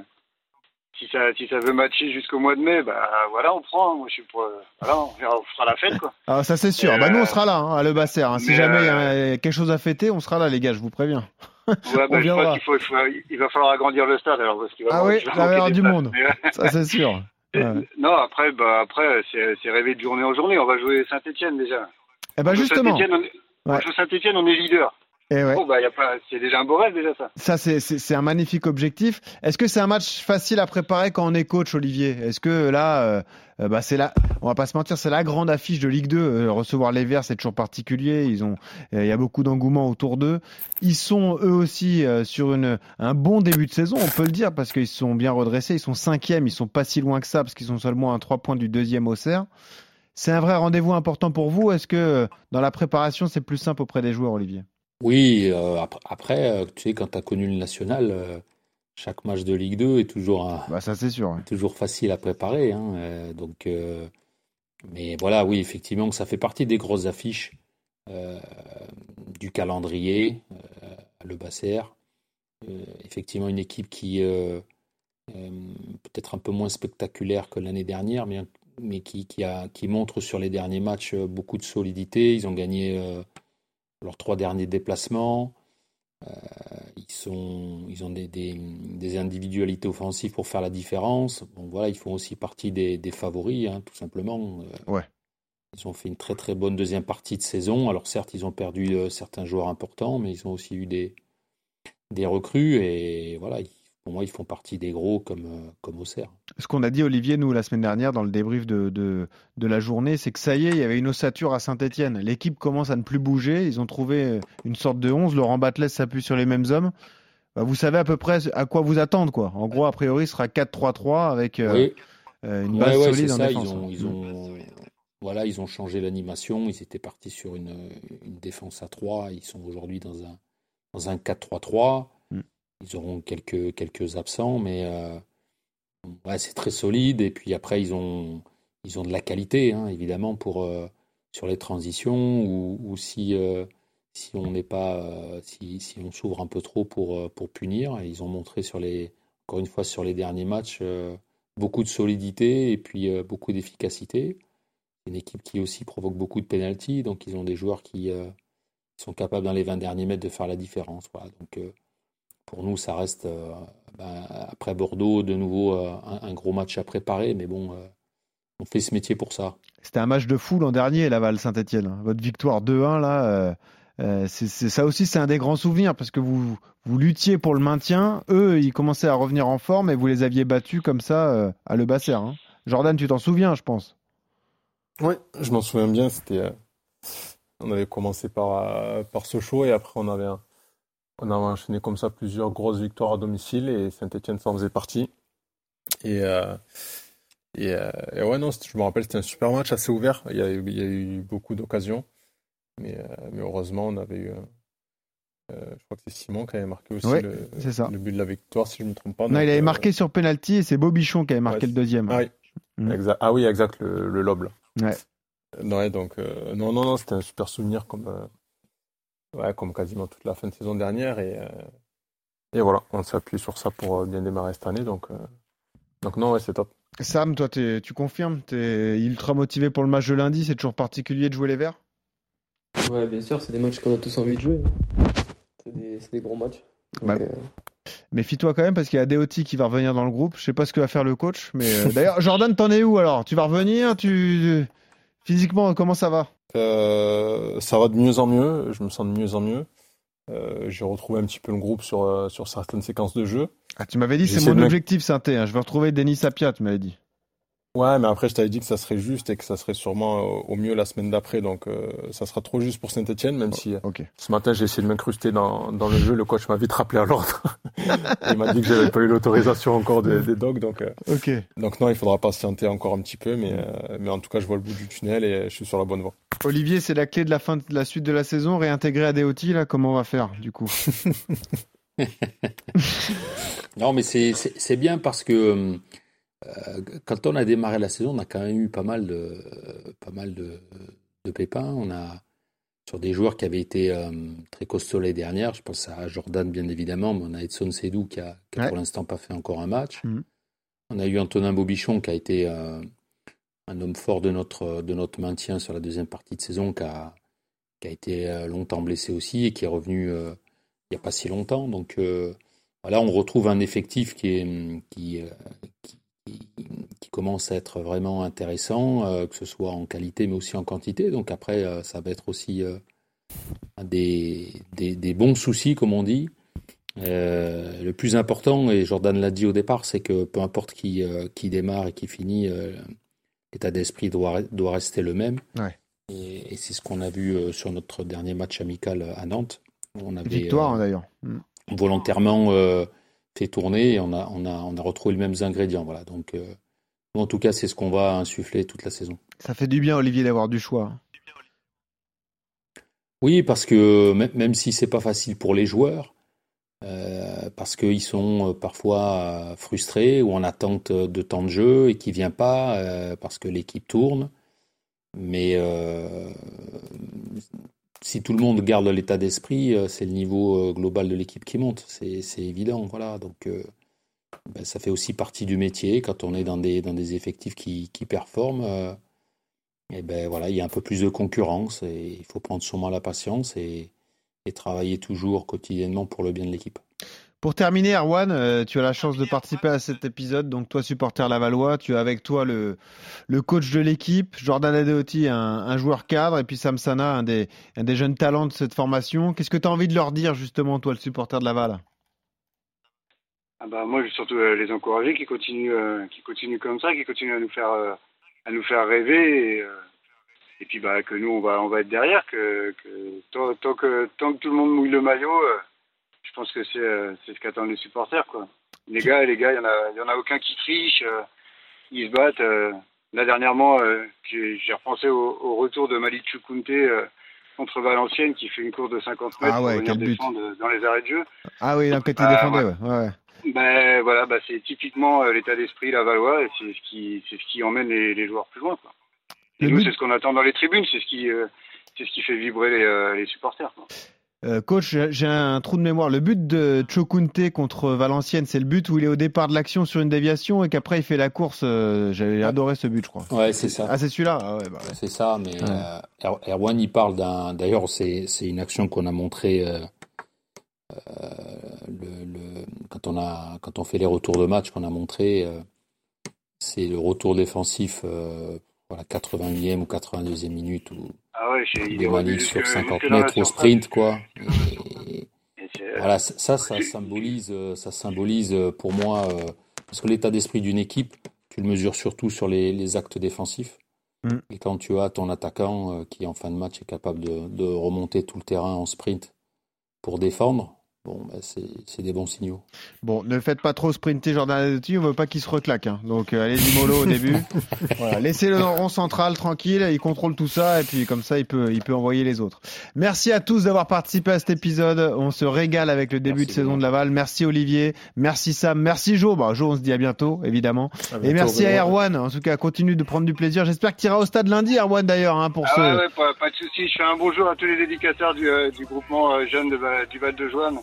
si ça, si ça veut matcher jusqu'au mois de mai, bah voilà, on prend. Moi, je suis pour. euh, voilà, on, verra, on fera la fête quoi. Ah, ça c'est sûr. Euh, Bah, nous, on sera là, hein, à Le Basser. hein. Si mais, jamais il y euh, a quelque chose à fêter, on sera là, les gars, je vous préviens. Ouais, bah, je viendra. pense qu'il faut, il faut- il va falloir agrandir le stade alors parce qu'il va Ah manquer- oui, va avoir du places. monde. Mais, euh, Ça, c'est sûr. Ouais. Non, après, bah, après, c'est rêver de journée en journée. On va jouer Saint-Etienne déjà. Eh ben, justement. On Ouais. Saint-Etienne, on est leader. Eh ouais. Bon, bah, y a pas, c'est déjà un beau rêve déjà ça. Ça, c'est- c'est c'est un magnifique objectif. Est-ce que c'est un match facile à préparer quand on est coach, Olivier? Est-ce que là, euh, euh, bah, c'est la, on va pas se mentir, c'est la grande affiche de Ligue 2. Euh, recevoir les Verts, c'est toujours particulier. Ils ont, euh, il y a beaucoup d'engouement autour d'eux. Ils sont eux aussi euh, sur une, un bon début de saison, on peut le dire, parce qu'ils sont bien redressés. Ils sont cinquièmes, ils sont pas si loin que ça, parce qu'ils sont seulement à trois points du deuxième au cerf. C'est un vrai rendez-vous important pour vous. Est-ce que dans la préparation, c'est plus simple auprès des joueurs, Olivier? Oui, euh, ap- après, euh, tu sais, quand tu as connu le national, euh, chaque match de Ligue 2 est toujours, un- Bah, ça c'est sûr. ouais. toujours facile à préparer. hein, euh, donc, mais voilà, oui, effectivement, ça fait partie des grosses affiches du calendrier, le Basser. Effectivement, une équipe qui peut-être un peu moins spectaculaire que l'année dernière, mais, mais qui, qui, a, qui montre sur les derniers matchs euh, beaucoup de solidité. Ils ont gagné euh, leurs trois derniers déplacements. Euh, ils, sont, ils ont des, des, des individualités offensives pour faire la différence. Bon, voilà, ils font aussi partie des, des favoris, hein, tout simplement. Ouais. Ils ont fait une très très bonne deuxième partie de saison. Alors certes, ils ont perdu certains joueurs importants, mais ils ont aussi eu des, des recrues. Et voilà, pour moi, ils font partie des gros comme, euh, comme Auxerre. Ce qu'on a dit, Olivier, nous, la semaine dernière, dans le débrief de, de, de la journée, c'est que ça y est, il y avait une ossature à Saint-Etienne. L'équipe commence à ne plus bouger. Ils ont trouvé une sorte de 11. Laurent Batles s'appuie sur les mêmes hommes. Bah, vous savez à peu près à quoi vous attendre. Quoi. En gros, a priori, ce sera 4-3-3 avec euh, Oui. euh, une Ouais, base ouais, solide c'est en ça. défense. Ils ont, ils ont, voilà, ils ont changé l'animation. Ils étaient partis sur une, une défense à 3. Ils sont aujourd'hui dans un, dans un 4-3-3. Ils auront quelques, quelques absents, mais euh, c'est très solide. Et puis après, ils ont, ils ont de la qualité, hein, évidemment, pour, euh, sur les transitions ou, si, euh, si on n'est pas, si, si on s'ouvre un peu trop pour, pour punir. Ils ont montré sur les, encore une fois, sur les derniers matchs, beaucoup de solidité et puis beaucoup d'efficacité. Une équipe qui aussi provoque beaucoup de pénalties, donc ils ont des joueurs qui sont capables dans les 20 derniers mètres de faire la différence. Voilà. Donc pour nous, ça reste euh, ben, après Bordeaux de nouveau euh, un, un gros match à préparer, mais bon, euh, on fait ce métier pour ça. C'était un match de fou l'an dernier, Laval-Saint-Etienne. Votre victoire 2-1, là, euh, euh, c'est c'est- ça aussi, c'est un des grands souvenirs parce que vous, vous luttiez pour le maintien. Eux, ils commençaient à revenir en forme et vous les aviez battus comme ça euh, à Le Basser. hein. Jordan, tu t'en souviens, je pense. Oui, je m'en souviens bien. C'était, euh, on avait commencé par, euh, par Sochaux et après on avait, un- on avait enchaîné comme ça plusieurs grosses victoires à domicile et Saint-Etienne s'en faisait partie. Et, euh, et, euh, et ouais, non, je me rappelle, c'était un super match assez ouvert. Il y a, eu- il y a eu beaucoup d'occasions, mais, euh, mais heureusement, on avait eu. je crois que c'est Simon qui avait marqué aussi Ouais, le, but de la victoire, si je ne me trompe pas. Non, il avait marqué sur penalty et c'est Bobichon qui avait marqué ouais, le deuxième. Ah oui, Mm. exact. Ah oui, exact, le, le lob. là. Ouais. Ouais, donc, non, non, non, c'était un super souvenir comme, ouais, comme quasiment toute la fin de saison dernière. Et, euh, et voilà, on s'appuie sur ça pour euh, bien démarrer cette année. Donc, euh, donc non, ouais, c'est top. Sam, toi, t'es- tu confirmes? Tu es ultra motivé pour le match de lundi. C'est toujours particulier de jouer les Verts? Ouais, bien sûr, c'est des matchs qu'on a tous envie de jouer. C'est des, c'est des gros matchs. Donc, Bah, euh, Méfie-toi quand même parce qu'il y a Deoti qui va revenir dans le groupe. Je sais pas ce que va faire le coach, mais euh, d'ailleurs, Jordan, t'en es où alors? Tu vas revenir? Tu physiquement, comment ça va? Euh, ça va de mieux en mieux. Je me sens de mieux en mieux. Euh, J'ai retrouvé un petit peu le groupe sur, euh, sur certaines séquences de jeu. Ah, tu m'avais dit c'est mon de objectif, Synthé. hein. Je veux retrouver Denis Sapia, tu m'avais dit. Ouais, mais après, je t'avais dit que ça serait juste et que ça serait sûrement euh, au mieux la semaine d'après. Donc, euh, ça sera trop juste pour Saint-Etienne, même si euh, Ok. ce matin, j'ai essayé de m'incruster dans, dans le jeu. Le coach m'a vite rappelé à l'ordre. Il m'a dit que j'avais pas eu l'autorisation encore des, des dogs. Donc, euh, Ok. donc non, il faudra patienter encore un petit peu. Mais, euh, mais en tout cas, je vois le bout du tunnel et je suis sur la bonne voie. Olivier, c'est la clé de la fin de la suite de la saison. Réintégrer à Deoti, là, comment on va faire du coup? Non, mais c'est bien parce que euh, quand on a démarré la saison, on a quand même eu pas mal de, pas mal de, de pépins. On a sur des joueurs qui avaient été euh, très costauds les dernières. Je pense à Jordan, bien évidemment, mais on a Edson Sedou qui a, qui a Ouais. pour l'instant pas fait encore un match. Mhm. On a eu Antonin Bobichon qui a été euh, un homme fort de notre, de notre maintien sur la deuxième partie de saison, qui a, qui a été euh, longtemps blessé aussi et qui est revenu euh, il n'y a pas si longtemps. Donc euh, voilà, on retrouve un effectif qui, est, qui, euh, qui, qui- commence à être vraiment intéressant, euh, que ce soit en qualité mais aussi en quantité. Donc après, euh, ça va être aussi euh, des, des, des bons soucis, comme on dit. Le plus important, et Jordan l'a dit au départ, c'est que peu importe qui, qui démarre et qui finit, l'état d'esprit doit, doit rester le même. Ouais. Et, et c'est ce qu'on a vu sur notre dernier match amical à Nantes. On avait, Victoire d'ailleurs. Mm. volontairement fait tourner et on a, on, a, on a retrouvé les mêmes ingrédients. Voilà. Donc, euh, en tout cas, c'est ce qu'on va insuffler toute la saison. Ça fait du bien, Olivier, d'avoir du choix. Oui, parce que même, si c'est pas facile pour les joueurs, euh, parce qu'ils sont euh, parfois frustrés ou en attente de temps de jeu et qui vient pas euh, parce que l'équipe tourne. Mais euh, si tout le monde garde l'état d'esprit, euh, c'est le niveau euh, global de l'équipe qui monte. C'est évident, voilà. Donc euh, ben, ça fait aussi partie du métier quand on est dans des effectifs qui performent. et ben voilà, il y a un peu plus de concurrence et il faut prendre sûrement la patience et travailler toujours quotidiennement pour le bien de l'équipe. Pour terminer, Erwan, euh, tu as la chance de participer à cet épisode. Donc, toi, supporter Lavallois, tu as avec toi le, le coach de l'équipe, Jordan Adeoti, un, un joueur cadre, et puis Sam Sana, un des, un des jeunes talents de cette formation. Qu'est-ce que tu as envie de leur dire, justement, toi, le supporter de Laval? Ah bah moi, je veux surtout euh, les encourager, qui continuent, euh, qui continuent comme ça, qui continuent à nous faire, euh, à nous faire rêver. Et, euh, et puis bah que nous, on va, on va être derrière, que, que tant, tant que tant que tout le monde mouille le maillot, euh, je pense que c'est, euh, c'est ce qu'attendent les supporters, quoi. Les gars, les gars, il y en a, y en a aucun qui triche. euh, ils se battent. euh. là dernièrement, euh, j'ai, repensé au, au retour de Malik Choukounte euh, contre Valenciennes, qui fait une course de 50 mètres Ah pour ouais, venir défendre dans les arrêts de jeu. Ah oui, donc, tu Ah, défendais, ouais. ouais. ouais. Ben voilà, bah, c'est typiquement euh, l'état d'esprit lavallois et c'est ce qui c'est ce qui emmène les, les joueurs plus loin. Quoi. Et Le nous, but- c'est ce qu'on attend dans les tribunes, c'est ce qui euh, c'est ce qui fait vibrer les, euh, les supporters. Quoi. Euh, coach, j'ai- un trou de mémoire. Le but de Chokunte contre Valenciennes, c'est le but où il est au départ de l'action sur une déviation et qu'après il fait la course. euh, J'avais adoré ce but, je crois. Ouais, c'est ça. Ah, c'est celui-là? Ah ouais, bah ouais. C'est ça, mais Ouais. euh, Er- Erwan, il parle d'un. D'ailleurs, c'est une action qu'on a montrée euh, le, le- quand, on a, quand on fait les retours de match qu'on a montré. c'est le retour défensif la 81e ou 82e minute où Ah ouais, il des est revenu sur jusque- 50 jusque dans la mètres au sprint, quoi. Et, Et c'est- Voilà, ça, ça, symbolise, euh, ça symbolise euh, pour moi, euh, parce que l'état d'esprit d'une équipe, tu le mesures surtout sur les, les actes défensifs. Mm. Et quand tu as ton attaquant euh, qui, en fin de match, est capable de, de remonter tout le terrain en sprint pour défendre, bon, bah, c'est c'est des bons signaux. Bon, ne faites pas trop sprinter Jordan Adeoti, on veut pas qu'il se reclaque. hein. Donc euh, allez-y mollo au début. voilà, laissez-le dans le rond central tranquille, il contrôle tout ça et puis comme ça il peut, il peut envoyer les autres. Merci à tous d'avoir participé à cet épisode. On se régale avec le début Merci de saison de Laval. Merci Olivier, merci Sam, merci Jo. Bah, Jo, on se dit à bientôt évidemment. À Et merci à. Erwan. En tout cas, continue de prendre du plaisir. J'espère que tu iras au stade lundi, Erwan d'ailleurs, hein, pour Ah ce. ouais, ouais, pas, pas de souci. Je fais un bonjour à tous les éducateurs du, euh, du groupement euh, jeune de, du Val de Joanne.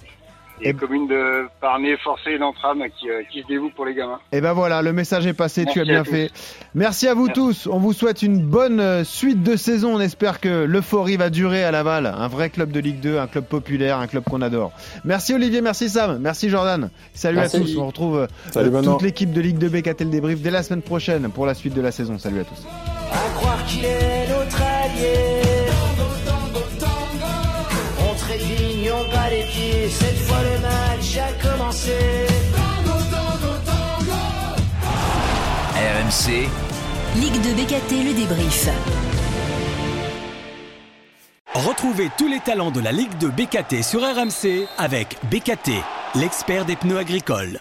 Et- communes de Parnay, Forcé et d'Entram qui, euh, qui se dévouent pour les gamins. Et ben voilà, le message est passé, tu as bien fait. Merci à vous Merci. tous. On vous souhaite une bonne euh, suite de saison. On espère que l'euphorie va durer à Laval. Un vrai club de Ligue 2, un club populaire, un club qu'on adore. Merci Olivier, merci Sam, merci Jordan. Salut Merci. à tous. On retrouve euh, Salut toute l'équipe de Ligue 2 BKT le débrief dès la semaine prochaine pour la suite de la saison. Salut à tous. à croire qu'il est notre allié. Les pieds, cette fois le match a commencé. RMC, Ligue de BKT, le débrief. Retrouvez tous les talents de la Ligue de BKT sur RMC avec BKT, l'expert des pneus agricoles.